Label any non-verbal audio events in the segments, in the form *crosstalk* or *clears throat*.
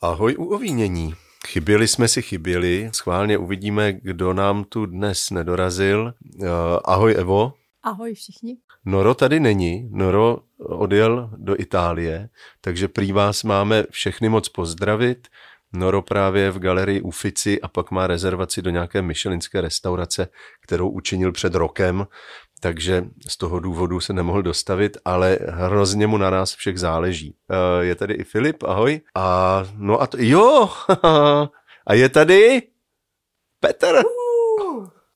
Ahoj u ovínění. Chyběli jsme si chyběli, schválně uvidíme, kdo nám tu dnes nedorazil. Eh, ahoj Evo. Ahoj všichni. Noro tady není, Noro odjel do Itálie, takže prý vás máme všechny moc pozdravit. Noro právě v galerii Ufici a pak má rezervaci do nějaké myšelinské restaurace, kterou učinil před rokem, takže z toho důvodu se nemohl dostavit, ale hrozně mu na nás všech záleží. Eh, je tady i Filip, ahoj. A no a to, jo, *laughs* a je tady Petr.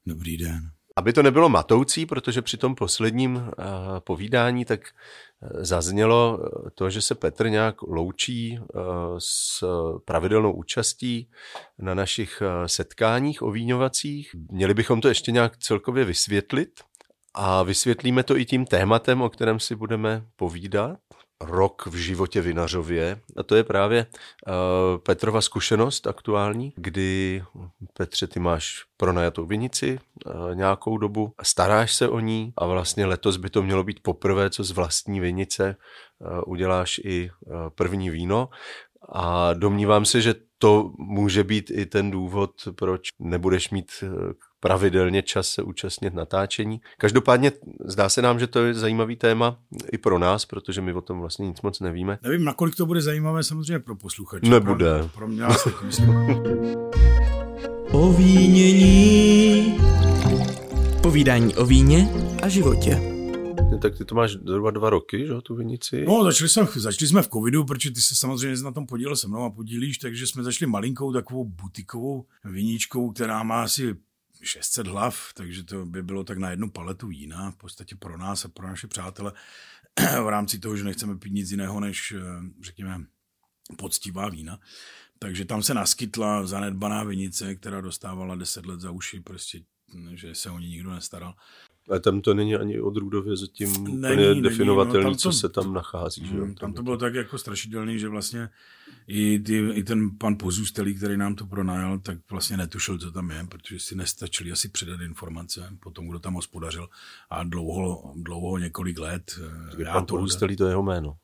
Dobrý den. Aby to nebylo matoucí, protože při tom posledním uh, povídání tak uh, zaznělo to, že se Petr nějak loučí s pravidelnou účastí na našich setkáních ovíňovacích. Měli bychom to ještě nějak celkově vysvětlit a vysvětlíme to i tím tématem, o kterém si budeme povídat rok v životě vinařově. A to je právě uh, Petrova zkušenost aktuální, kdy Petře, ty máš pronajatou vinici uh, nějakou dobu, staráš se o ní a vlastně letos by to mělo být poprvé, co z vlastní vinice uh, uděláš i uh, první víno. A domnívám se, že to může být i ten důvod, proč nebudeš mít pravidelně čas se účastnit natáčení. Každopádně zdá se nám, že to je zajímavý téma i pro nás, protože my o tom vlastně nic moc nevíme. Nevím, nakolik to bude zajímavé samozřejmě pro posluchače. Nebude. Pro, pro mě asi. *laughs* Ovínění. Povídání o víně a životě. Tak ty to máš zhruba dva roky, že tu vinici? No, začali jsme, začali jsme v covidu, protože ty se samozřejmě na tom podílel se mnou a podílíš, takže jsme začali malinkou takovou butikovou viničkou, která má asi 600 hlav, takže to by bylo tak na jednu paletu vína, v podstatě pro nás a pro naše přátele, *clears throat* v rámci toho, že nechceme pít nic jiného než, eh, řekněme, poctivá vína. Takže tam se naskytla zanedbaná vinice, která dostávala 10 let za uši, prostě, že se o ní nikdo nestaral. A tam to není ani odrůdově zatím není, není, definovatelný, no, to, co se tam nachází. Že? Mm, tam to bylo tak jako strašidelný, že vlastně i, ty, i ten pan pozůstalý, který nám to pronajal, tak vlastně netušil, co tam je, protože si nestačili asi předat informace po tom, kdo tam hospodařil a dlouho, dlouho několik let. Eh, já pan to pozůstalý to je jeho jméno.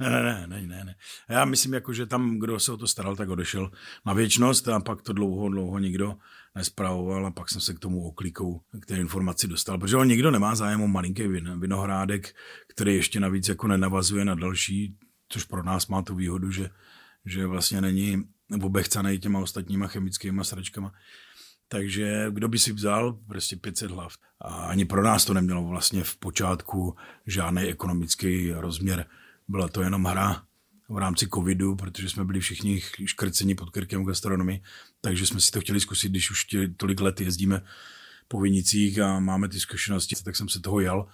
Ne, ne, ne, ne, ne. Já myslím, jako, že tam, kdo se o to staral, tak odešel na věčnost a pak to dlouho, dlouho nikdo nespravoval a pak jsem se k tomu oklikou k té informaci dostal, protože on nikdo nemá zájem o malinký vin, vinohrádek, který ještě navíc jako nenavazuje na další, což pro nás má tu výhodu, že, že vlastně není obechcaný těma ostatníma chemickými sračkama. Takže kdo by si vzal prostě 500 hlav. A ani pro nás to nemělo vlastně v počátku žádný ekonomický rozměr. Byla to jenom hra v rámci covidu, protože jsme byli všichni škrceni pod krkem gastronomii, takže jsme si to chtěli zkusit, když už tolik let jezdíme po Vinicích a máme ty zkušenosti, tak jsem se toho jel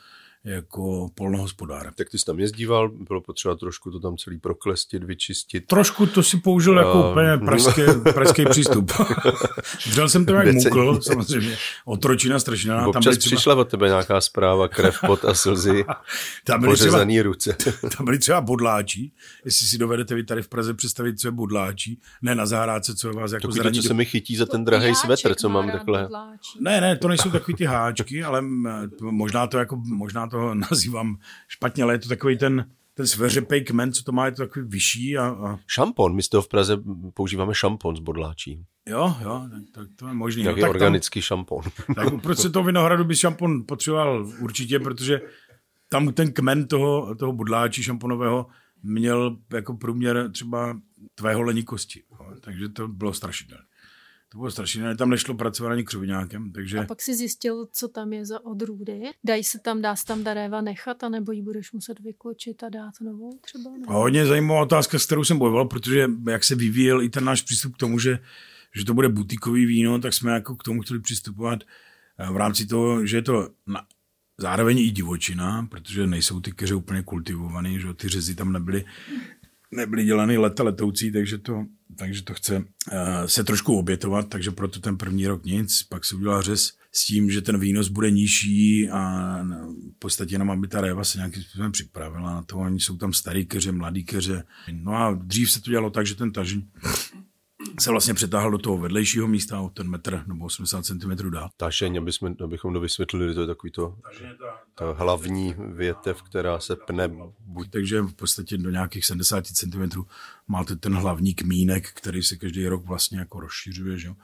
jako polnohospodár. Tak ty jsi tam jezdíval, bylo potřeba trošku to tam celý proklestit, vyčistit. Trošku to si použil jako uh, úplně pražský, *laughs* pražský přístup. *laughs* Vřel jsem to jak mukl, samozřejmě. Otročina, strašná. Občas tam třeba... přišla od tebe nějaká zpráva, krev, pot a slzy, tam byly pořezaný třeba, ruce. tam byly třeba *laughs* bodláčí, jestli si dovedete vy tady v Praze představit, co je bodláčí, ne na zahrádce, co je vás jako Takový zraní. co se mi chytí za ten drahý svetr, co mám takhle. Bodláčí. Ne, ne, to nejsou takový ty háčky, ale možná to jako, možná to to *laughs* nazývám špatně, ale je to takový ten, ten sveřepej kmen, co to má, je to takový vyšší. A, a... Šampon, my z toho v Praze používáme šampon z bodláčí. Jo, jo, tak to je možný. Jaký no, organický tam, šampon. *laughs* Tak proč se toho vinohradu by šampon potřeboval určitě, protože tam ten kmen toho, toho bodláčí šamponového měl jako průměr třeba tvého lení kosti. Takže to bylo strašidelné. To bylo strašně, tam nešlo pracovat ani křovinákem, takže... A pak si zjistil, co tam je za odrůdy? Dají se tam, dá se tam daréva nechat, anebo ji budeš muset vykočit a dát novou třeba? A hodně zajímavá otázka, s kterou jsem bojoval, protože jak se vyvíjel i ten náš přístup k tomu, že, že to bude butikový víno, tak jsme jako k tomu chtěli přistupovat eh, v rámci toho, že je to na, zároveň i divočina, protože nejsou ty keře úplně kultivované, že ty řezy tam nebyly nebyly dělaný leta letoucí, takže to, takže to chce uh, se trošku obětovat, takže proto ten první rok nic, pak se udělal řez s tím, že ten výnos bude nižší a v podstatě jenom, aby ta réva se nějakým způsobem připravila na to, oni jsou tam starý keře, mladý keře. No a dřív se to dělalo tak, že ten tažň se vlastně přetáhl do toho vedlejšího místa o ten metr nebo 80 cm dál. Tašeň, aby jsme, abychom to vysvětlili, to je takový to, ta hlavní větev, která se pne buď Takže v podstatě do nějakých 70 cm máte ten hlavní kmínek, který se každý rok vlastně jako rozšiřuje. Že? jo.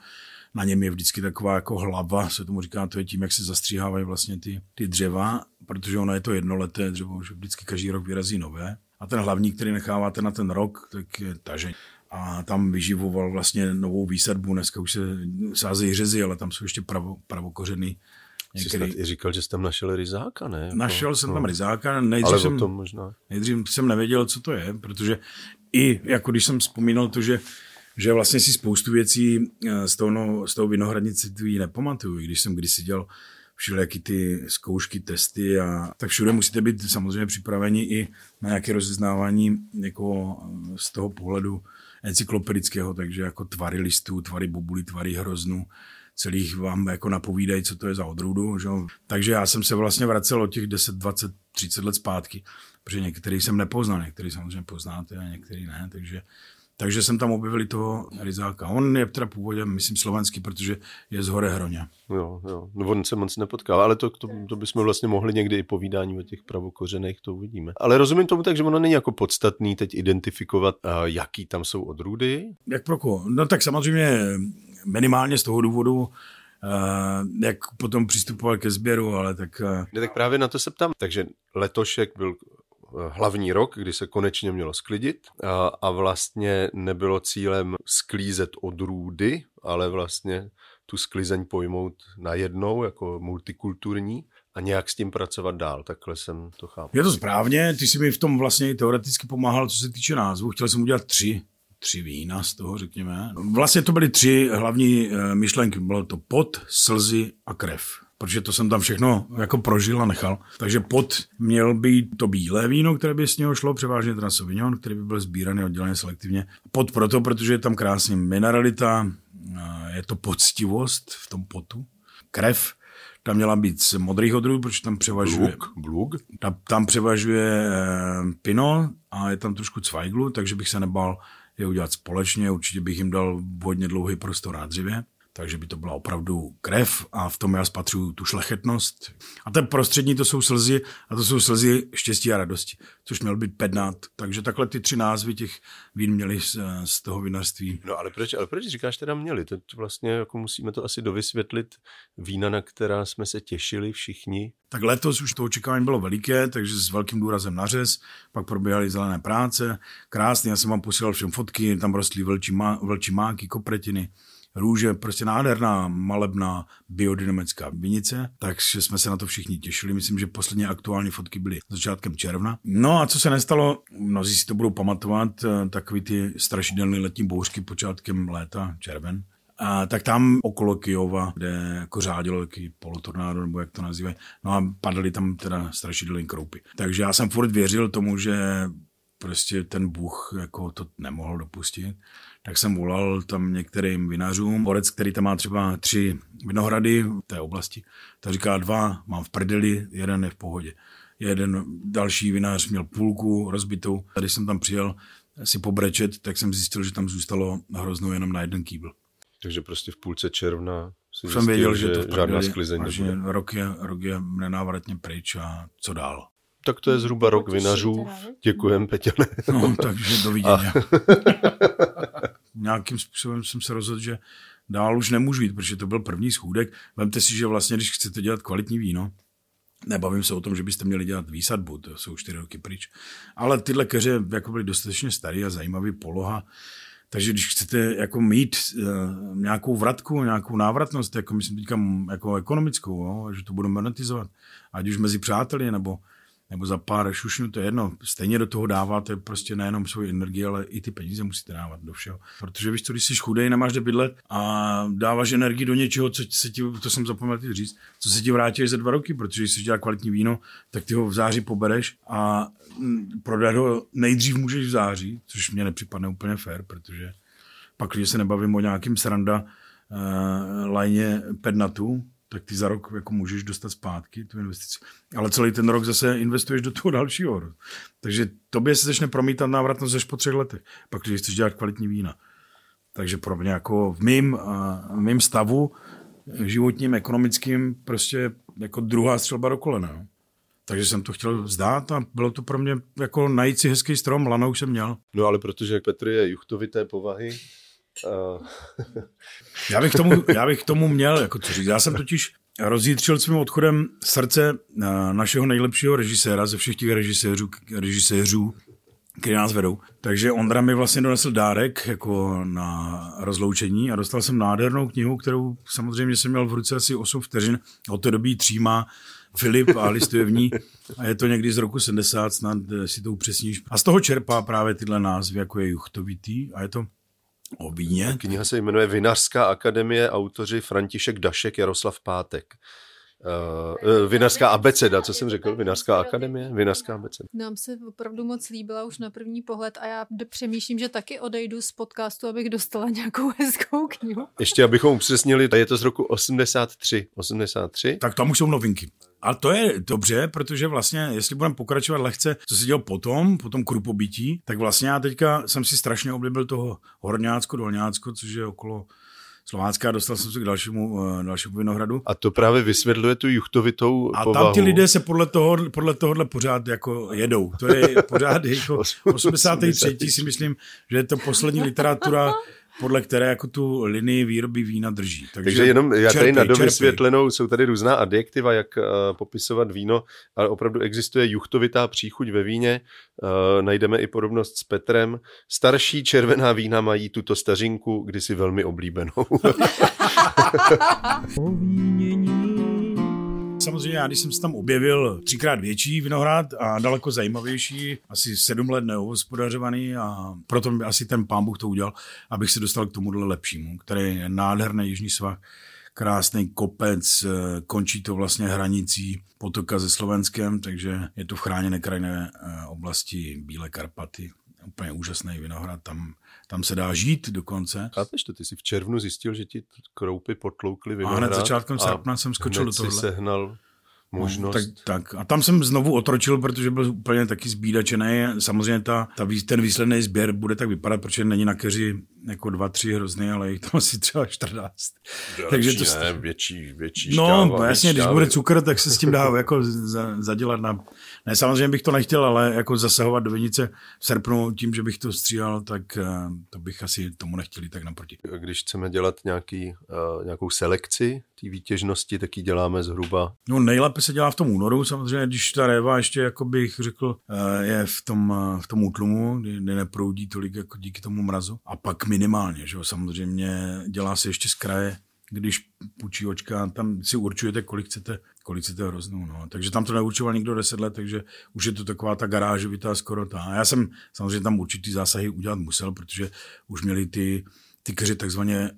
Na něm je vždycky taková jako hlava, se tomu říká, to je tím, jak se zastříhávají vlastně ty, ty dřeva, protože ono je to jednoleté dřevo, že vždycky každý rok vyrazí nové. A ten hlavní, který necháváte na ten rok, tak je tažeň. A tam vyživoval vlastně novou výsadbu. Dneska už se sázejí řezy, ale tam jsou ještě pravo, pravokořený. Jsi snad i říkal, že jsi tam našel ryzáka, ne? Jako- Našel jsem tam no. ryzáka, nejdřív Ale jsem, o tom možná. nejdřív jsem nevěděl, co to je, protože i jako když jsem vzpomínal to, že že vlastně si spoustu věcí eh, z toho, no, z toho vinohradnictví nepamatuju, i když jsem kdysi dělal všelijaký ty zkoušky, testy a tak všude musíte být samozřejmě připraveni i na nějaké rozeznávání jako z toho pohledu encyklopedického, takže jako tvary listů, tvary bobulí, tvary hroznů, celých vám jako napovídají, co to je za odrůdu. Že? Takže já jsem se vlastně vracel od těch 10, 20, 30 let zpátky, protože některý jsem nepoznal, některý samozřejmě poznáte a některý ne, takže takže jsem tam objevil toho ryzáka. On je teda původem, myslím, slovenský, protože je z Hore Hroně. Jo, jo. No on se moc nepotkal, ale to, to, to bychom vlastně mohli někdy i povídání o těch pravokořenech, to uvidíme. Ale rozumím tomu tak, že ono není jako podstatný teď identifikovat, uh, jaký tam jsou odrůdy. Jak pro koho? No tak samozřejmě minimálně z toho důvodu, uh, jak potom přistupoval ke sběru, ale tak... Uh, Ne, tak právě na to se ptám. Takže letošek byl eh, hlavní rok, kdy se konečně mělo sklidit a, a vlastně nebylo cílem sklízet odrůdy, ale vlastně tu sklizeň pojmout najednou jako multikulturní a nějak s tím pracovat dál. Takhle jsem to chápal. je to správně, ty jsi mi v tom vlastně i teoreticky pomáhal, co se týče názvu. Chtěl jsem udělat tři, tři vína z toho, řekněme. Vlastně to byly tři hlavní eh, myšlenky. Bylo to pot, slzy a krev. Protože to jsem tam všechno jako prožil a nechal. Takže pot měl být to bílé víno, které by z něho šlo, převážně teda Sauvignon, který by byl sbíraný odděleně selektivně. Pot proto, protože je tam krásně mineralita, je to poctivost v tom potu. Krev, tam měla být z modrých odrůd, protože tam převažuje... Bluk, bluk. Tam, tam převažuje eh, Pino a je tam trošku Zweiglu, takže bych se nebal je udělat společně. Určitě bych jim dal hodně dlouhý prostor na dřivě, takže by to byla opravdu krev a v tom já spatřuju tu šlechetnost. A ten prostřední to jsou slzy a to jsou slzy štěstí a radosti, což měl být pednát. Takže takhle ty tři názvy těch vín měly z, z toho vinařství. No ale proč, ale proč říkáš teda měli? To vlastně jako musíme to asi dovysvětlit vína, na která jsme se těšili všichni. Tak letos už to očekávání bylo veliké, takže s velkým důrazem na řez, pak probíhaly zelené práce, krásně, já jsem vám posílal všem fotky, tam rostly vlčí, má, vlčí máky, kopretiny, růže, prostě nádherná, malebná, biodynamická vinice, takže jsme se na to všichni těšili. Myslím, že poslední aktuální fotky byly začátkem června. No a co se nestalo, mnozí si to budou pamatovat, eh, takový ty strašidelné letní bouřky počátkem léta, červen. A tak tam okolo Kijova, kde jako řádilo jaký polotornádo, nebo jak to nazývají, no a padaly tam teda strašidelné kroupy. Takže já jsem furt věřil tomu, že prostě ten Bůh jako to nemohl dopustit. Tak jsem volal tam některým vinařům. Borec, který tam má třeba tři vinohrady v té oblasti, tak říká dva, mám v prdeli, jeden je v pohodě. Jeden další vinář měl půlku rozbitou. A když jsem tam přijel si pobrečet, tak jsem zjistil, že tam zůstalo hroznou jenom na jeden kýbl. Takže prostě v půlce června si Jsem zjistil, věděl, že, to v žádná sklizeň že rok je, rok je nenávratně pryč a co dál. Tak to je zhruba rok vinařů. Děkujem, Peťane. No, takže dovidění. *laughs* Nějakým způsobem jsem se rozhodl, že dál už nemůžu jít, protože to byl první schůdek. Vemte si, že vlastně, když chcete dělat kvalitní víno, nebavím se o tom, že byste měli dělat výsadbu, to jsou čtyři roky pryč, ale tyhle keře jako byly dostatečně staré a zajímavý poloha, takže když chcete jako mít uh, nějakou vratku, nějakou návratnost, jako myslím teďka jako ekonomickou, jo, že to budu monetizovat, ať už mezi přáteli, nebo, nebo za pár šušnů, to je jedno. Stejně do toho dáváte prostě nejenom svou energii, ale i ty peníze musíte dávat do všeho. Protože víš co, když jsi chudej, nemáš kde bydlet a dáváš energii do něčeho, co se ti, to jsem zapomněl říct, co se ti vrátí za dva roky, protože když jsi dělá kvalitní víno, tak ty ho v září pobereš a mm, prodat ho nejdřív můžeš v září, což mě nepřipadne úplně fair, protože pak, když se nebavím o nějakým sranda uh, lajně pednatu, tak ty za rok jako můžeš dostat zpátky tu investici. Ale celý ten rok zase investuješ do toho dalšího. Takže tobě se začne promítat návratnost až po třech letech, pak když chceš dělat kvalitní vína. Takže pro mě jako v mým, v mým stavu životním, ekonomickým, prostě jako druhá střelba do kolena. Takže jsem to chtěl vzdát a bylo to pro mě jako najít si hezký strom, lanou jsem měl. No ale protože Petr je juchtovité povahy. *laughs* já, bych tomu, já bych tomu měl, jako co říct, já jsem totiž rozjítřil svým odchodem srdce našeho nejlepšího režiséra ze všech těch režisérů, režisérů který nás vedou. Takže Ondra mi vlastně donesl dárek jako na rozloučení a dostal jsem nádhernou knihu, kterou samozřejmě jsem měl v ruce asi 8 vteřin. Od té doby tříma Filip a listuje v ní a je to někdy z roku 70, snad si to upřesníš. A z toho čerpá právě tyhle názvy, jako je Juchtovitý a je to o víně. Kniha se jmenuje Vinařská akademie, autoři František Dašek, Jaroslav Pátek. Uh, vinařská abeceda, co jsem řekl? Vinařská akademie? Vinařská abeceda. Nám se opravdu moc líbila už na první pohled a já přemýšlím, že taky odejdu z podcastu, abych dostala nějakou *laughs* hezkou knihu. Ještě abychom upřesnili, je to z roku 83. 83? Tak tam už jsou novinky. A to je dobře, protože vlastně, jestli budeme pokračovat lehce, co se dělo potom, potom krupobytí, tak vlastně já teďka jsem si strašně oblíbil toho Horňácko, Dolňácko, což je okolo Slovácka, dostal jsem se k dalšímu, uh, dalšímu vinohradu. A to právě vysvětluje tu juchtovitou A povahu. tam ti lidé se podle, toho, podle tohohle pořád jako jedou. To je pořád *laughs* jako 83. si myslím, že je to poslední literatura podle které jako tu linii výroby vína drží. Takže, Takže jenom já tady na dovysvětlenou jsou tady různá adjektiva, jak uh, popisovat víno, ale opravdu existuje juchtovitá příchuť ve víně. Uh, najdeme i podobnost s Petrem. Starší červená vína mají tuto stařinku, kdysi velmi oblíbenou. *laughs* *laughs* Samozřejmě já, když jsem se tam objevil třikrát větší vinohrad a daleko zajímavější, asi sedm let neohospodařovaný a proto asi ten pán Bůh to udělal, abych se dostal k tomuhle lepšímu, který je nádherný jižní svah, krásný kopec, eh, končí to vlastně hranicí potoka se Slovenskem, takže je to v chráněné krajinné eh, oblasti Bílé Karpaty. Úplně úžasný vinohrad, tam tam se dá žít dokonce. Chápeš to, ty jsi v červnu zjistil, že ti kroupy potloukly vinohrad. A hned začátkem srpna jsem skočil do toho. sehnal možnost. No, tak, tak. A tam jsem znovu otročil, protože byl úplně taky zbídačený. Samozřejmě ta, ta, ten výsledný sběr bude tak vypadat, protože není na keři jako dva, tři hrozný, ale je tam asi třeba 14. Další, Takže to... Ne, větší, větší No, šťáva, jasně, když bude cukr, tak se s tím dá jako za, zadělat na... Ne, samozřejmě bych to nechtěl, ale jako zasahovat do vinice v srpnu tím, že bych to stříhal, tak uh, to bych asi tomu nechtěli tak naproti. Když chceme dělat nějaký, uh, nějakou selekci té výtěžnosti, tak ji děláme zhruba? No nejlépe se dělá v tom únoru, samozřejmě, když ta réva ještě, jako bych řekl, uh, je v tom, uh, v tom útlumu, kdy, neproudí tolik jako díky tomu mrazu. A pak minimálně, že jo, samozřejmě dělá se ještě z kraje, když půjčí očka, tam si určujete, kolik chcete, kolik chcete hroznou, no. Takže tam to neurčoval nikdo deset let, takže už je to taková ta garážovitá skoro ta. A já jsem samozřejmě tam určitý zásahy udělat musel, protože už měli ty, ty keři takzvaně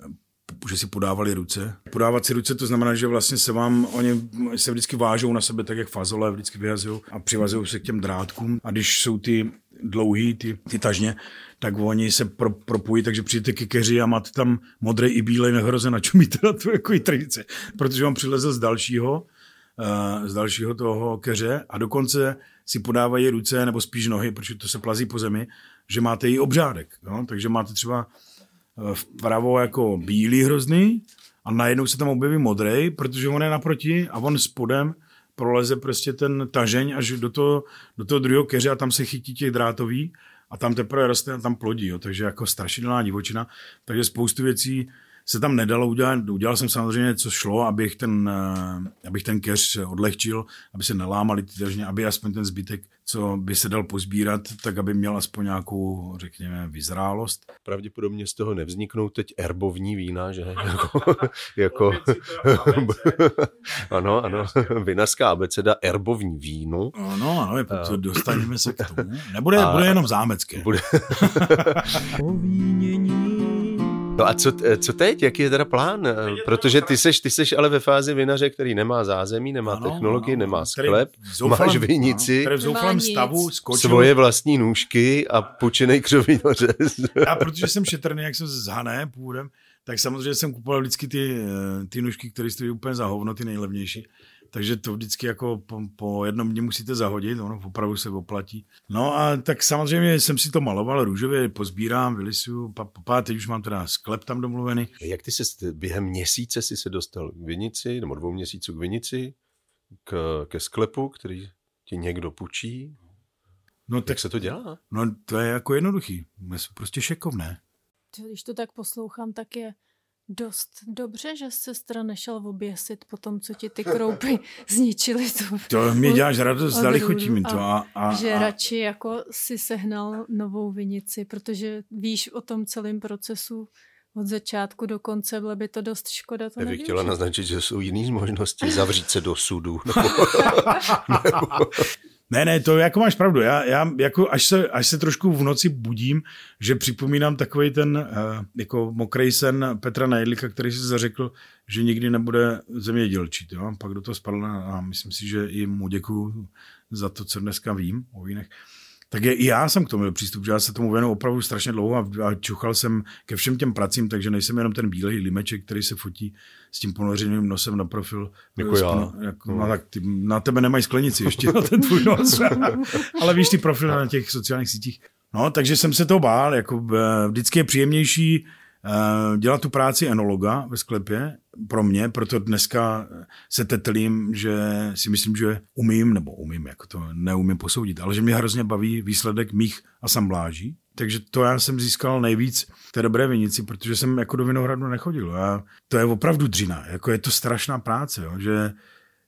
že si podávali ruce. Podávat si ruce, to znamená, že vlastně se vám, oni se vždycky vážou na sebe tak, jak fazole vždycky vyhazují a přivazují se k těm drátkům. A když jsou ty dlouhý, ty, ty tažně, tak oni se pro, propojí, takže přijete ke keři a máte tam modré i bílé nehrozen a čumíte na tu jako tradice, protože on přilezl z dalšího, uh, z dalšího toho keře a dokonce si podávají ruce nebo spíš nohy, protože to se plazí po zemi, že máte i obřádek. No? Takže máte třeba eh, vpravo jako bílý hrozný a najednou se tam objeví modrý, protože on je naproti a on spodem proleze prostě ten tažeň až do toho, do toho druhého keře a tam se chytí těch drátový a tam teprve roste a tam plodí, jo. takže jako strašidelná divočina, takže spoustu věcí se tam nedalo udělat. Udělal jsem samozřejmě, co šlo, abych ten, eh, abych ten keř odlehčil, aby se nelámali ty držně, aby aspoň ten zbytek, co by se dal pozbírat, tak aby měl aspoň nějakou, řekněme, vyzrálost. Pravděpodobně z toho nevzniknou teď erbovní vína, že? jako, *laughs* jako *laughs* ano, ano, vinařská abeceda erbovní vínu. Ano, ano, uh, dostaneme se k tomu. Nebude, a, bude jenom zámecké. Bude. *laughs* No a co, co teď? Jaký je teda plán? Protože ty seš, ty seš ale ve fázi vinaře, který nemá zázemí, nemá ano, technologii, ano, nemá sklep, zoufalém, máš vinici, který v zoufalém stavu skočil. Svoje vlastní nůžky a pučenej křovinořez. A protože jsem šetrný, jak jsem z Hané původem, tak samozřejmě jsem kupoval vždycky ty, ty nůžky, které stojí úplně za hovno, ty nejlevnější takže to vždycky jako po, po jednom dní musíte zahodit, ono opravdu se oplatí. No a tak samozřejmě jsem si to maloval růžově, pozbírám, vylisuju, pa, pa, pa, teď už mám teda sklep tam domluvený. Jak ty se během měsíce si se dostal k Vinici, nebo dvou měsíců k Vinici, k, ke sklepu, který ti někdo půjčí? No tak, Jak se to dělá? No to je jako jednoduchý, je prostě šekovné. Když to tak poslouchám, tak je dost dobře, že sestra nešel oběsit po tom, co ti ty kroupy *laughs* zničily. Tu, to mě děláš radost, zdali chutí mi to. A, a, že a... radši jako si sehnal novou vinici, protože víš o tom celém procesu od začátku do konce, bylo by to dost škoda to Já bych chtěla naznačit, že jsou jiné možnosti zavřít se do sudu. *laughs* Nebo, *laughs* nebo, ne, ne, to jako máš pravdu. Já, já jako až, se, až se trošku v noci budím, že připomínám takový ten uh, jako mokrej sen Petra Nejdlika, který si zařekl, že nikdy nebude zemědělčí. Jo? Pak do toho spadl a myslím si, že i mu děkuju za to, co dneska vím o vínech. Uh, tak je, i já jsem k tomu měl přístup, že já se tomu věnu opravdu strašně dlouho a, a čuchal jsem ke všem těm pracím, takže nejsem jenom ten bílej limeček, který se fotí s tím ponořeným nosem na profil. Jako já. No, jako, no. tak ty, na tebe nemají sklenici ještě *laughs* na ten tvůj nos. *laughs* Ale víš ty profily na těch sociálních sítích. No, takže jsem se to bál, jako eh, vždycky je příjemnější Eh, dělat tu práci enologa ve sklepě pro mě, proto dneska se tetlím, že si myslím, že umím, nebo umím, jako to neumím posoudit, ale že mě hrozně baví výsledek mých asambláží. Takže to já jsem získal nejvíc v té dobré vinici, protože jsem jako do Vinohradu nechodil. A to je opravdu dřina, jako je to strašná práce, jo, že,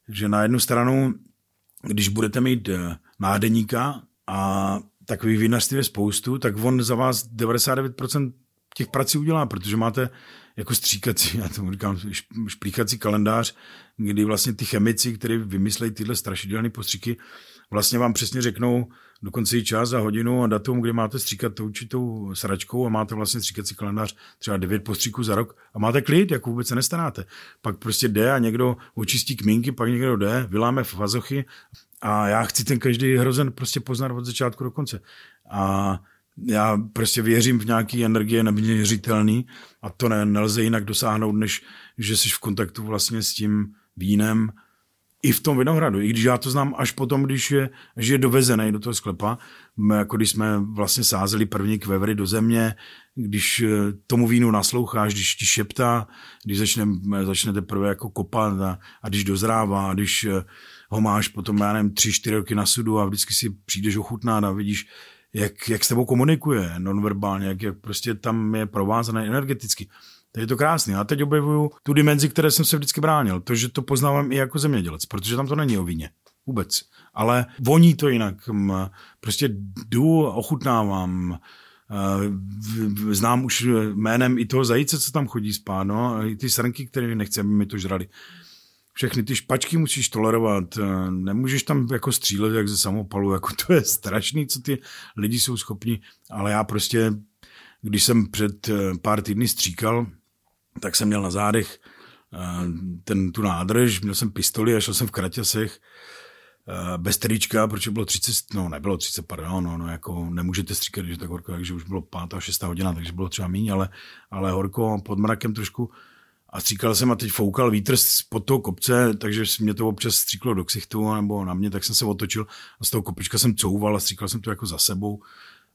že na jednu stranu, když budete mít eh, nádeníka a takových vinařství je spoustu, tak on za vás 99% těch prací udělá, protože máte jako stříkací, já tomu říkám, šplíchací kalendář, kdy vlastně ty chemici, kteří vymyslejí tyhle strašidelné postřiky, vlastně vám přesně řeknou dokonce i čas a hodinu a datum, kdy máte stříkat tou určitou sračkou a máte vlastně stříkací kalendář třeba devět postříků za rok a máte klid, jako vůbec se nestaráte. Pak prostě jde a někdo očistí kmínky, pak někdo jde, vyláme fazochy a já chci ten každý hrozen prostě poznat od začátku do konce. A já prostě věřím v nějaký energie neměřitelný a to ne, nelze jinak dosáhnout, než že jsi v kontaktu vlastně s tím vínem i v tom vinohradu. I když já to znám až potom, když je, že je dovezený do toho sklepa, jako když jsme vlastně sázeli první kvevry do země, když eh, tomu vínu nasloucháš, když ti šeptá, když začne, začne teprve jako kopat a, a když dozrává, a když eh, ho máš potom, já nevím, tři, čtyři roky na sudu a vždycky si přijdeš ochutnat a vidíš, jak, jak s tebou komunikuje nonverbálně, jak, jak prostě tam je provázané energeticky. To je to krásné. A teď objevuju tu dimenzi, které jsem se vždycky bránil. To, že to poznávám i jako zemědělec, protože tam to není o víně. Vůbec. Ale voní to jinak. Prostě jdu, ochutnávám, znám už jménem i toho zajíce, co tam chodí spát, no, i ty srnky, které nechce, aby mi to žrali všechny ty špačky musíš tolerovat, eh, nemůžeš tam jako střílet jak ze samopalu, jako to je strašný, co ty lidi jsou schopni, ale já prostě, když jsem před eh, pár týdny stříkal, tak jsem měl na zádech eh, ten, tu nádrž, měl jsem pistoli a šel jsem v kraťasech, bez trička, protože bylo 30, no nebylo 30, pardon, no, no jako nemůžete stříkat, je tak horko, takže už bylo pátá, šestá hodina, takže bylo třeba méně, ale, ale horko pod mrakem trošku, a stříkal jsem a teď foukal vítr pod toho kopce, takže mě to občas stříklo do ksichtu nebo na mě, tak jsem se otočil a z toho kopička jsem couval a stříkal jsem to jako za sebou.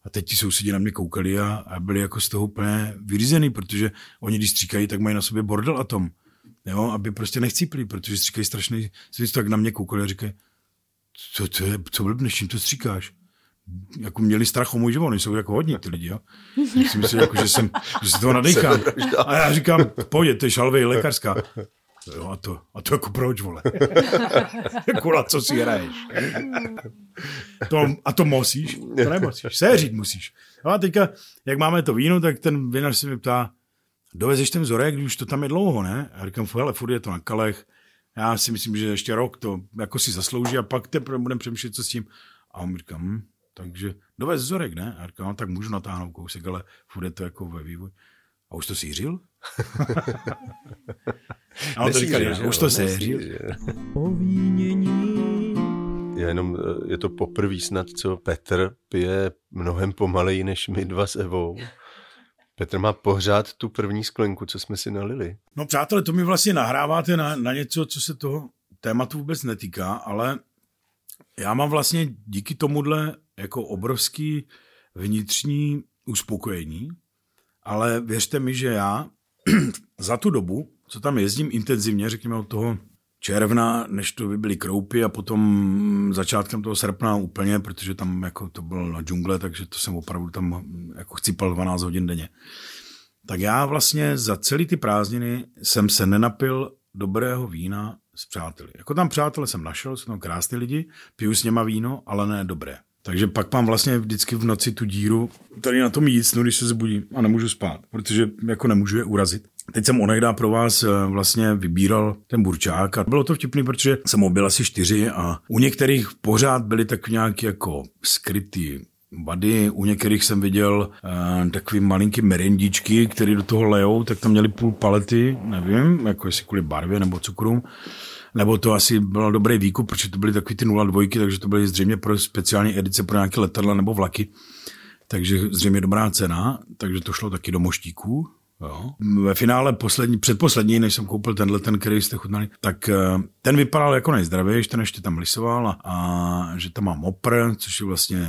A teď ti sousedí na mě koukali a, a byli jako z toho úplně vyřízený, protože oni, když stříkají, tak mají na sobě bordel atom. Jo, aby prostě nechcípli, protože stříkají strašný svět, tak na mě koukali a říkají, co, co, je, co blbneš, čím to stříkáš? Jako měli strach o můj život, jsou jako hodní ty lidi, jo. Myslím si, jako, že, jsem, že se toho nadechám. A já říkám, pojď, to je šalvej lékařská. Jo, a to, a to jako proč, vole? *laughs* Kula, co si hraješ? To, a to musíš? To nemusíš. Séřit musíš. No a teďka, jak máme to víno, tak ten vinař se mi ptá, dovezeš ten vzorek, když už to tam je dlouho, ne? A říkám, hele, furt je to na kalech, já si myslím, že ještě rok to jako si zaslouží a pak teprve budeme přemýšlet, co s tím. A on mi říká, hm, takže dovez vzorek, ne? A říkám, no, tak můžu natáhnout kousek, ale furt je to jako ve vývoji. A už to sířil? *laughs* a on to říkal, že už to séřil. Já jenom, eh, je to poprvé snad, co Petr pije mnohem pomaleji než my dva s Evou. Petr má pořád tu první sklenku, co jsme si nalili. No přátelé, to mi vlastně nahráváte na, na něco, co se toho tématu vůbec netýká, ale já mám vlastně díky tomuhle jako obrovský vnitřní uspokojení, ale věřte mi, že já *clears throat* za tu dobu, co tam jezdím intenzivně, řekněme od toho června, než to by byly kroupy a potom začátkem toho srpna úplně, protože tam jako to bylo na džungle, takže to jsem opravdu tam jako chcípal 12 hodin denně. Tak já vlastně za celý ty prázdniny jsem se nenapil dobrého vína s přáteli. Jako tam přátelé jsem našel, jsou tam krásní lidi, piju s něma víno, ale ne dobré. Takže pak mám vlastně vždycky v noci tu díru tady na tom jícnu, když se zbudím a nemůžu spát, protože jako nemůžu je urazit. Teď jsem onehda pro vás eh, vlastně vybíral ten burčák a bylo to vtipný, protože jsem objel asi čtyři a u některých pořád byly tak nějak jako skrytý vady. U některých jsem viděl uh, takový malinký merendičky, které do toho lejou, tak tam měli půl palety, nevím, jako jestli kvůli barvě nebo cukru. Nebo to asi byl dobrý výkup, protože to byly takový ty 02, takže to byly zřejmě pro speciální edice pro nějaké letadla nebo vlaky. Takže zřejmě dobrá cena, takže to šlo taky do moštíků. Jo. Ve finále poslední, předposlední, než jsem koupil tenhle, ten, který jste chutnali, tak eh, ten vypadal jako nejzdravější, ten ještě tam lisoval a, a že tam má mopr, což je vlastně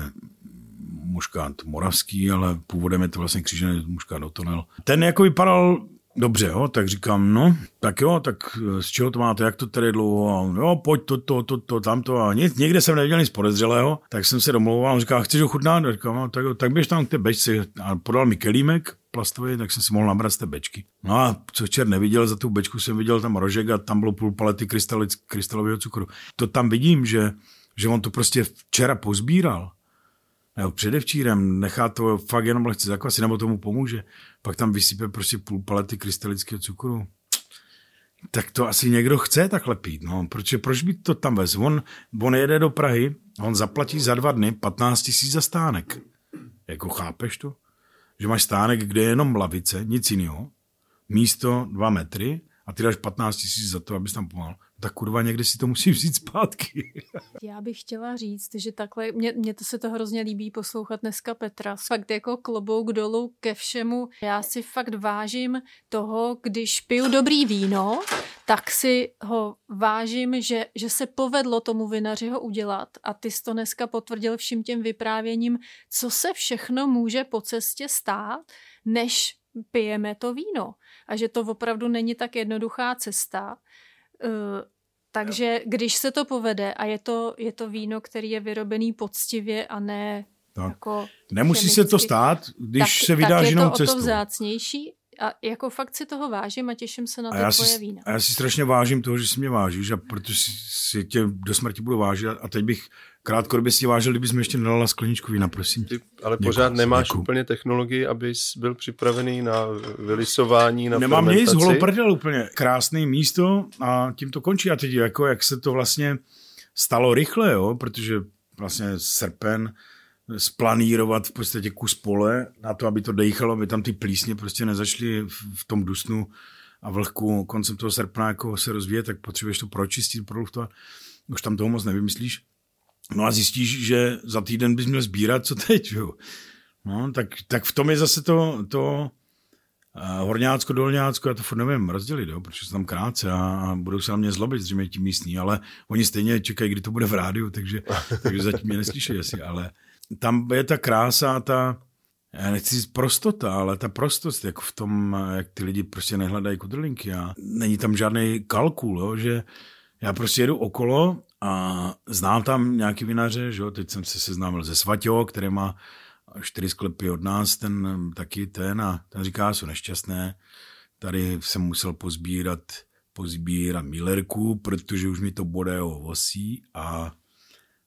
muškát moravský, ale původem je to vlastně křížený muškát otonel. Ten jako vypadal dobře, jo, tak říkám, no, tak jo, tak z čeho to máte, jak to tady dlouho, a jo, pojď to, to, to, to, tamto a nic, někde jsem neviděl nic podezřelého, tak jsem se domlouval, on říká, chceš ho chutnat? A říkám, no, tak, tak běž tam k té bečci a podal mi kelímek, plastový, tak jsem si mohl nabrat z té bečky. No a co včer neviděl, za tu bečku jsem viděl tam rožek a tam bylo půl palety krystalového cukru. To tam vidím, že, že on to prostě včera pozbíral nebo předevčírem, nechá to fakt jenom lehce zakvasit, nebo tomu pomůže, pak tam vysype prostě půl palety krystalického cukru. Tak to asi někdo chce takhle pít, no, protože proč by to tam vez? On, on jede do Prahy, on zaplatí za dva dny 15 tisíc za stánek. Jako chápeš to? Že máš stánek, kde je jenom lavice, nic jiného, místo dva metry a ty dáš 15 tisíc za to, abys tam pomal tak kurva někdy si to musí vzít zpátky. *laughs* Já bych chtěla říct, že takhle, mě, mě to se to hrozně líbí poslouchat dneska Petra. Fakt jako klobouk dolů ke všemu. Já si fakt vážím toho, když piju dobrý víno, tak si ho vážím, že, že se povedlo tomu vinaři ho udělat a ty jsi to dneska potvrdil vším těm vyprávěním, co se všechno může po cestě stát, než pijeme to víno. A že to opravdu není tak jednoduchá cesta. Takže když se to povede a je to, je to víno, který je vyrobený poctivě a ne tak. jako Nemusí chemicky, se to stát, když tak, se vydáš jinou cestou. Tak je to o to vzácnější a jako fakt si toho vážím a těším se na to tvoje si, vína. A já si strašně vážím toho, že si mě vážíš a protože si tě do smrti budu vážit a teď bych krátkodobě si vážil, kdybys mi ještě nedala skleničku vína, prosím. Ty ale děkuji, pořád nemáš děkuji. úplně technologii, abys byl připravený na vylisování, na Nemám nic, holoprdel úplně. Krásné místo a tím to končí. A teď jako, jak se to vlastně stalo rychle, jo, protože vlastně srpen, splanírovat v podstatě kus pole na to, aby to dejchalo, aby tam ty plísně prostě nezačly v tom dusnu a vlhku koncem toho srpna jako se rozvíjet, tak potřebuješ to pročistit, produktovat. Už tam toho moc nevymyslíš. No a zjistíš, že za týden bys měl sbírat, co teď, jo. No, tak, tak v tom je zase to, to uh, horňácko, dolňácko, já to furt nevím rozdělit, jo, protože jsem tam krátce a, a budou se na mě zlobit zřejmě ti místní, ale oni stejně čekají, kdy to bude v rádiu, takže, *laughs* takže zatím mě neslyšejí asi, ale tam je ta krása, ta, já nechci říct prostota, ale ta prostost, jako v tom, jak ty lidi prostě nehledají kudrlinky a není tam žádný kalkul, jo, že já prostě jedu okolo a znám tam nějaký vinaře, že jo? teď jsem se seznámil se Svaťo, který má čtyři sklepy od nás, ten taky ten a ten říká, jsou nešťastné. Tady jsem musel pozbírat, pozbírat Millerku, protože už mi to bude o osí a,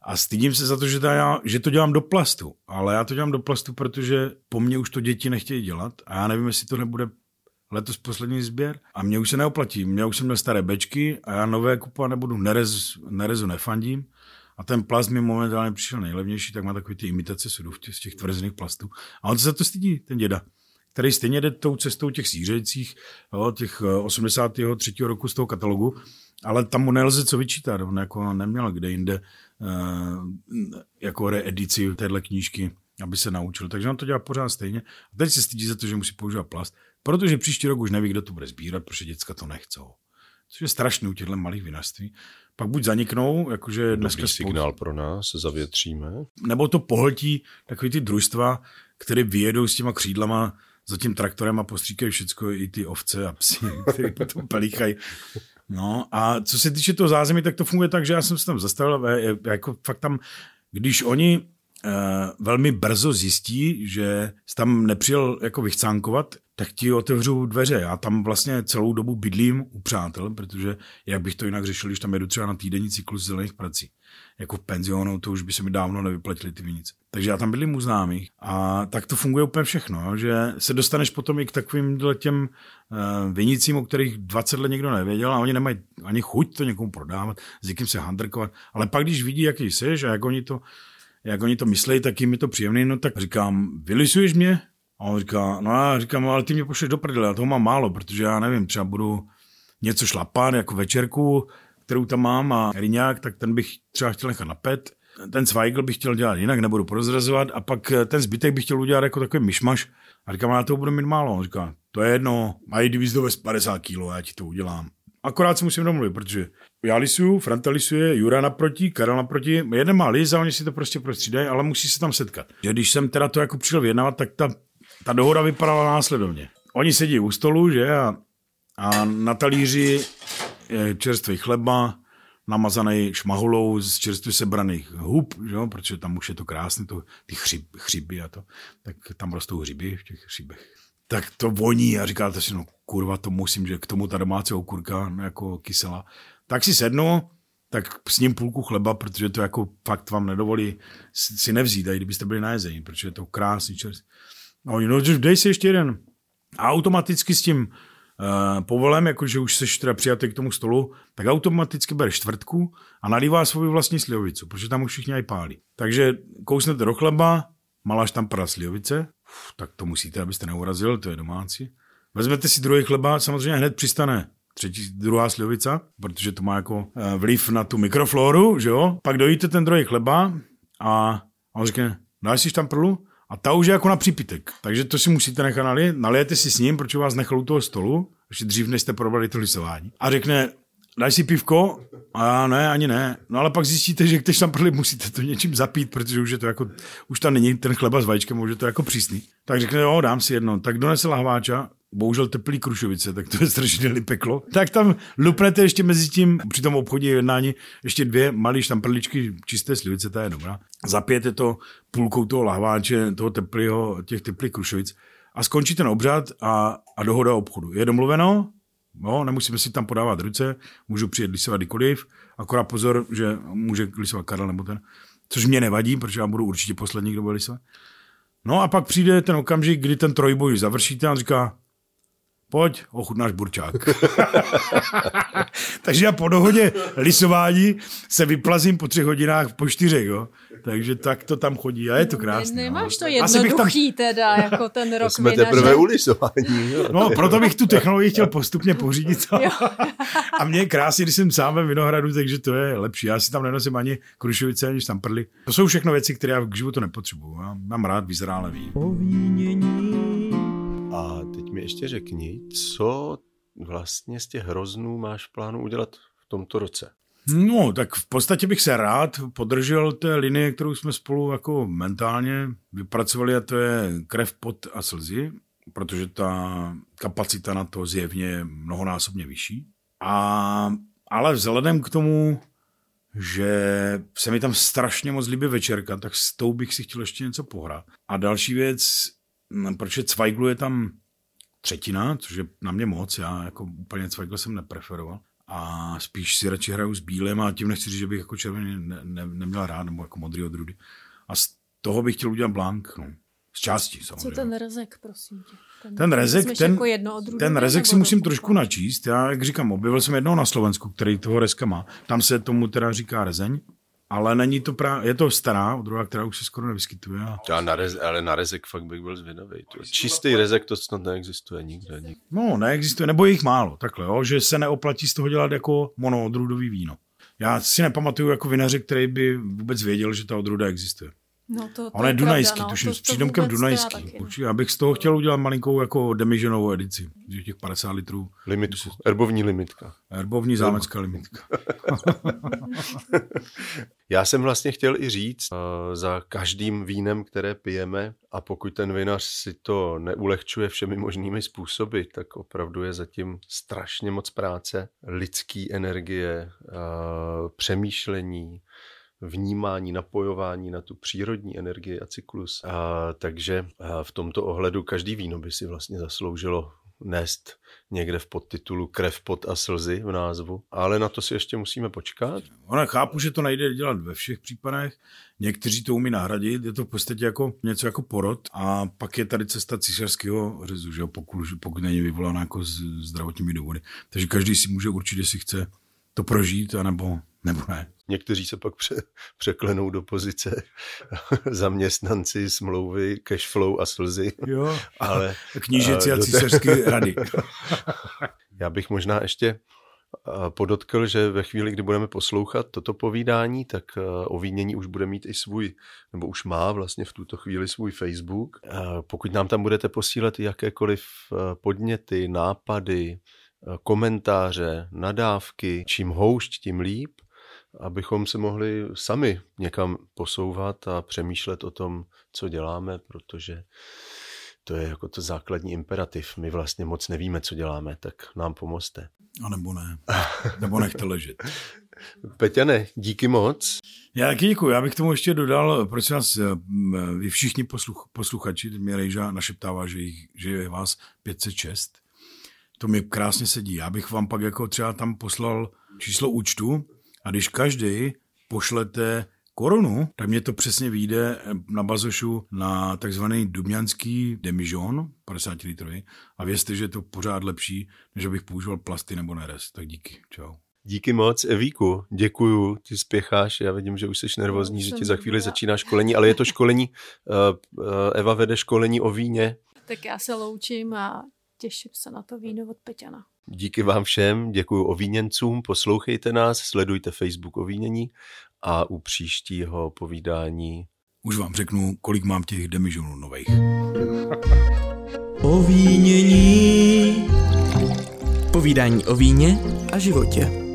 a stydím se za to, že já, že to dělám do plastu. Ale já to dělám do plastu, protože po mně už to děti nechtějí dělat a já nevím, jestli to nebude letos poslední sběr a mě už se neoplatí. Mě už jsem měl staré bečky a já nové kupovat nebudu, nerez, nerezu nefandím. A ten plast mi momentálně přišel nejlevnější, tak má takový ty imitace sudů z těch tvrzených plastů. A on se za to stydí, ten děda, který stejně jde tou cestou těch sířejících, jo, těch 83. Eh, roku z toho katalogu, ale tam mu nelze co vyčítat. On jako neměl kde jinde uh, jako reedici téhle knížky, aby se naučil. Takže on to dělá pořád stejně. A teď se stydí za to, že musí používat plast. Protože příští rok už neví, kdo to bude sbírat, protože děcka to nechcou. což je strašný u těchto malých vinařství. Pak buď zaniknou, jakože dneska Dobrý signál pro nás, zavětříme. nebo to pohltí takový ty družstva, které vyjedou s těma křídlama za tím traktorem a postříkají všecko, i ty ovce a psi, *laughs* které potom pelíchají. No a co se týče toho zázemí, tak to funguje tak, že já jsem se tam zastavil, jako fakt tam, když oni velmi brzo zjistí, že tam nepřijel jako vychcánkovat, tak ti otevřu dveře. Já tam vlastně celou dobu bydlím u přátel, protože jak bych to jinak řešil, když tam jedu třeba na týdenní cyklus zelených prací. Jako v penzionu, to už by se mi dávno nevyplatily ty vinice. Takže já tam bydlím u známých a tak to funguje úplně všechno, že se dostaneš potom i k takovým těm uh, vinicím, o kterých 20 let někdo nevěděl a oni nemají ani chuť to někomu prodávat, s někým se handrkovat, ale pak když vidí, jaký jsi a jak oni to, jak oni to myslejí, tak jim je to příjemný, no tak říkám, vylisuješ mě? A on říká, no já říkám, "No, ale ty mě pošleš do prdele, já toho mám málo, protože já nevím, třeba budu něco šlapat, jako večerku, kterou tam mám a riňák, tak ten bych třeba chtěl nechat na pet. Ten Zweigl bych chtěl dělat jinak, nebudu prozrazovat a pak eh, ten zbytek bych chtěl udělat jako takový myšmaš. A říkám, já toho budu mít málo. On říká, to je jedno, mají kdybys dovez 50 kg, já ti to udělám. Akorát si musím domluvit, protože já lisuju, Franta lisuje, Jura naproti, Karel naproti, jeden má lis a oni si to prostě prostřídají, ale musí se tam setkat. Že když jsem teda to jako přišel vyjednávat, tak ta, ta dohoda vypadala následovně. Oni sedí u stolu, že, a, a na talíři je čerstvý chleba, namazaný šmahulou z čerstvě sebraných hub, že protože tam už je to krásné, to, ty chřib, chřiby a to, tak tam rostou hřiby v těch chřibech. Tak to voní a říkáte si, no kurva, to musím, že k tomu ta domácí okurka no, jako kyselá. Tak si sednu, tak s ním půlku chleba, protože to jako fakt vám nedovolí si nevzít, i kdybyste byli na jezení, protože je to krásný čerst. A oni, no dej si ještě jeden. A automaticky s tím uh, povolem, jakože už jsi teda přijatý k tomu stolu, tak automaticky bereš čtvrtku a nalívá svou vlastní slivovicu, protože tam už všichni aj pálí. Takže kousnete do chleba, maláš tam pra slivovice, tak to musíte, abyste neurazil, to je domácí. Vezmete si druhý chleba, samozřejmě hned přistane třetí, druhá slivovica, protože to má jako eh, vliv na tu mikrofloru, že jo. Pak dojíte ten druhý chleba a, on řekne, dáš si tam prlu? A ta už je jako na přípitek. Takže to si musíte nechat nalit. Nalijete si s ním, protože vás nechal u toho stolu, ještě dřív, než jste probrali to lisování. A řekne, dáš si pivko? A ne, ani ne. No ale pak zjistíte, že když tam prli, musíte to něčím zapít, protože už je to jako, už tam není ten chleba s vajíčkem, už je to jako přísný. Tak řekne, jo, dám si jedno. Tak donese lahváča, bohužel teplý krušovice, tak to je strašně peklo. Tak tam lupnete ještě mezi tím, při tom obchodě jednání, ještě dvě malé štamprličky čisté slivice, ta je dobrá. Zapijete to půlkou toho lahváče, toho teplého, těch teplých krušovic a skončí ten obřad a, a dohoda obchodu. Je domluveno, No, nemusíme si tam podávat ruce, můžu přijet lisovat kdykoliv, akorát pozor, že může lisovat Karel nebo ten, což mě nevadí, protože já budu určitě poslední, kdo bude lisovat. No a pak přijde ten okamžik, kdy ten trojboj završíte a on říká, pojď, ochutnáš burčák. *laughs* Takže já po dohodě lisování se vyplazím po třech hodinách po čtyřech, jo. Takže tak to tam chodí a je to krásné. Ne, nemáš to no. Bych tam, jednoduchý teda, jako ten rok Jsme vinaře. teprve u lisování. jo. no, proto bych tu technologii chtěl postupně pořídit. *laughs* Jo. A mě je krásně, když jsem sám ve Vinohradu, takže to je lepší. Já si tam nenosím ani krušovice, ani tam prly. To jsou všechno věci, které já k životu nepotřebuju. Já mám rád vyzrálé víno. A teď mi ještě řekni, co vlastně z těch hroznů máš v plánu udělat v tomto roce? No, tak v podstatě bych se rád podržel té linie, kterou jsme spolu jako mentálně vypracovali a to je krev, pot a slzy, protože ta kapacita na to zjevně je mnohonásobně vyšší. A, ale vzhledem k tomu, že se mi tam strašně moc líbí večerka, tak s tou bych si chtěl ještě něco pohrát. A další věc, m, protože Zweiglu je tam třetina, což je na mě moc, já jako úplně Zweigl jsem nepreferoval. A spíš si radši hraju s bílem a tím nechci říct, že bych jako červený ne, ne, neměl rád, nebo jako modrý odrůdy. A z toho bych chtěl udělat blank, no. Z části Co samozřejmě. ten rezek, prosím tě? Ten rezek, vezmeš ten, jako jedno odrůdu, ten rezek si musím to- trošku načíst. Já, jak říkám, objevil jsem jednoho na Slovensku, který toho rezka má. Tam se tomu teda říká rezeň, ale není to právě, je to stará odrůda, která už se skoro nevyskytuje. A... Já na rez, ale na rezek fakt bych byl zvědavý. To- Čistý rezek to snad neexistuje nikde. nikde. No, neexistuje, nebo je jich málo, takhle, jo, že se neoplatí z toho dělat jako monoodrůdový víno. Já si nepamatuju jako vinaře, který by vůbec věděl, že ta odrůda existuje. No to, to On je pravda, dunajský, no. tuším, To- s přídomkem dunajský. já. Určitě, já bych z toho chtěl udělat malinkou jako demiženovou edici. že Těch 50 litrů. Limitku, erbovní limitka. Herbovní zámecká limitka. *laughs* Já jsem vlastně chtěl i říct, eh, za každým vínem, které pijeme, a pokud ten vinař si to neulehčuje všemi možnými způsoby, tak opravdu je zatím strašně moc práce, lidský energie, eh, přemýšlení, vnímání, napojování na tu přírodní energii a cyklus. A, takže a v tomto ohledu každý víno by si vlastně zasloužilo nést někde v podtitulu krev, pot a slzy v názvu. Ale na to si ještě musíme počkat. Ona chápu, že to nejde dělat ve všech případech. Někteří to umí nahradit, je to v podstatě jako něco jako porod a pak je tady cesta císařského řezu, že pokud, pokud není vyvolaná jako z zdravotními důvody. Takže každý si může určit, jestli chce to prožít, anebo nebo ne. Někteří se pak pře- překlenou do pozice *laughs* zaměstnanci, smlouvy, cashflow a slzy. Jo, Ale knížecí eh, a té- císařské rady. *laughs* Já bych možná ještě eh, podotkl, že ve chvíli, kdy budeme poslouchat toto povídání, tak eh, o vínění už bude mít i svůj, nebo už má vlastně v tuto chvíli svůj Facebook. Eh, Pokud nám tam budete posílat jakékoliv eh, podněty, nápady, eh, komentáře, nadávky, čím houšť, tím líp, abychom se mohli sami někam posouvat a přemýšlet o tom, co děláme, protože to je jako to základní imperativ. My vlastně moc nevíme, co děláme, tak nám pomozte. A nebo ne. *laughs* Nebo nechte ležet. Peťane, díky moc. Já taky děkuji. Já bych tomu ještě dodal, prosím vás, m, vy všichni posluch, posluchači, mě Rejža našeptává, že, jich, že je vás 506. To mi krásně sedí. Já bych vám pak jako třeba tam poslal číslo účtu a když každý pošlete korunu, tak mě to přesně vyjde na bazošu na takzvaný dubňanský demižon, 50 litrový. A vězte, že je to pořád lepší, než abych používal plasty nebo neres. Tak díky. Čau. Díky moc, Evíku, děkuju, ty spěcháš, já vidím, že už jsi nervózní, že ti za chvíli začíná školení, ale je to školení, eh, eh, Eva vede školení o víně. Tak já se loučím a těším se na to víno od Peťana. Díky vám všem, děkuju o víněncům, poslouchejte nás, sledujte Facebook o vínění a u příštího povídání Už vám řeknu, kolik mám těch demižonů nových. Povínění. Povídání o víně a životě.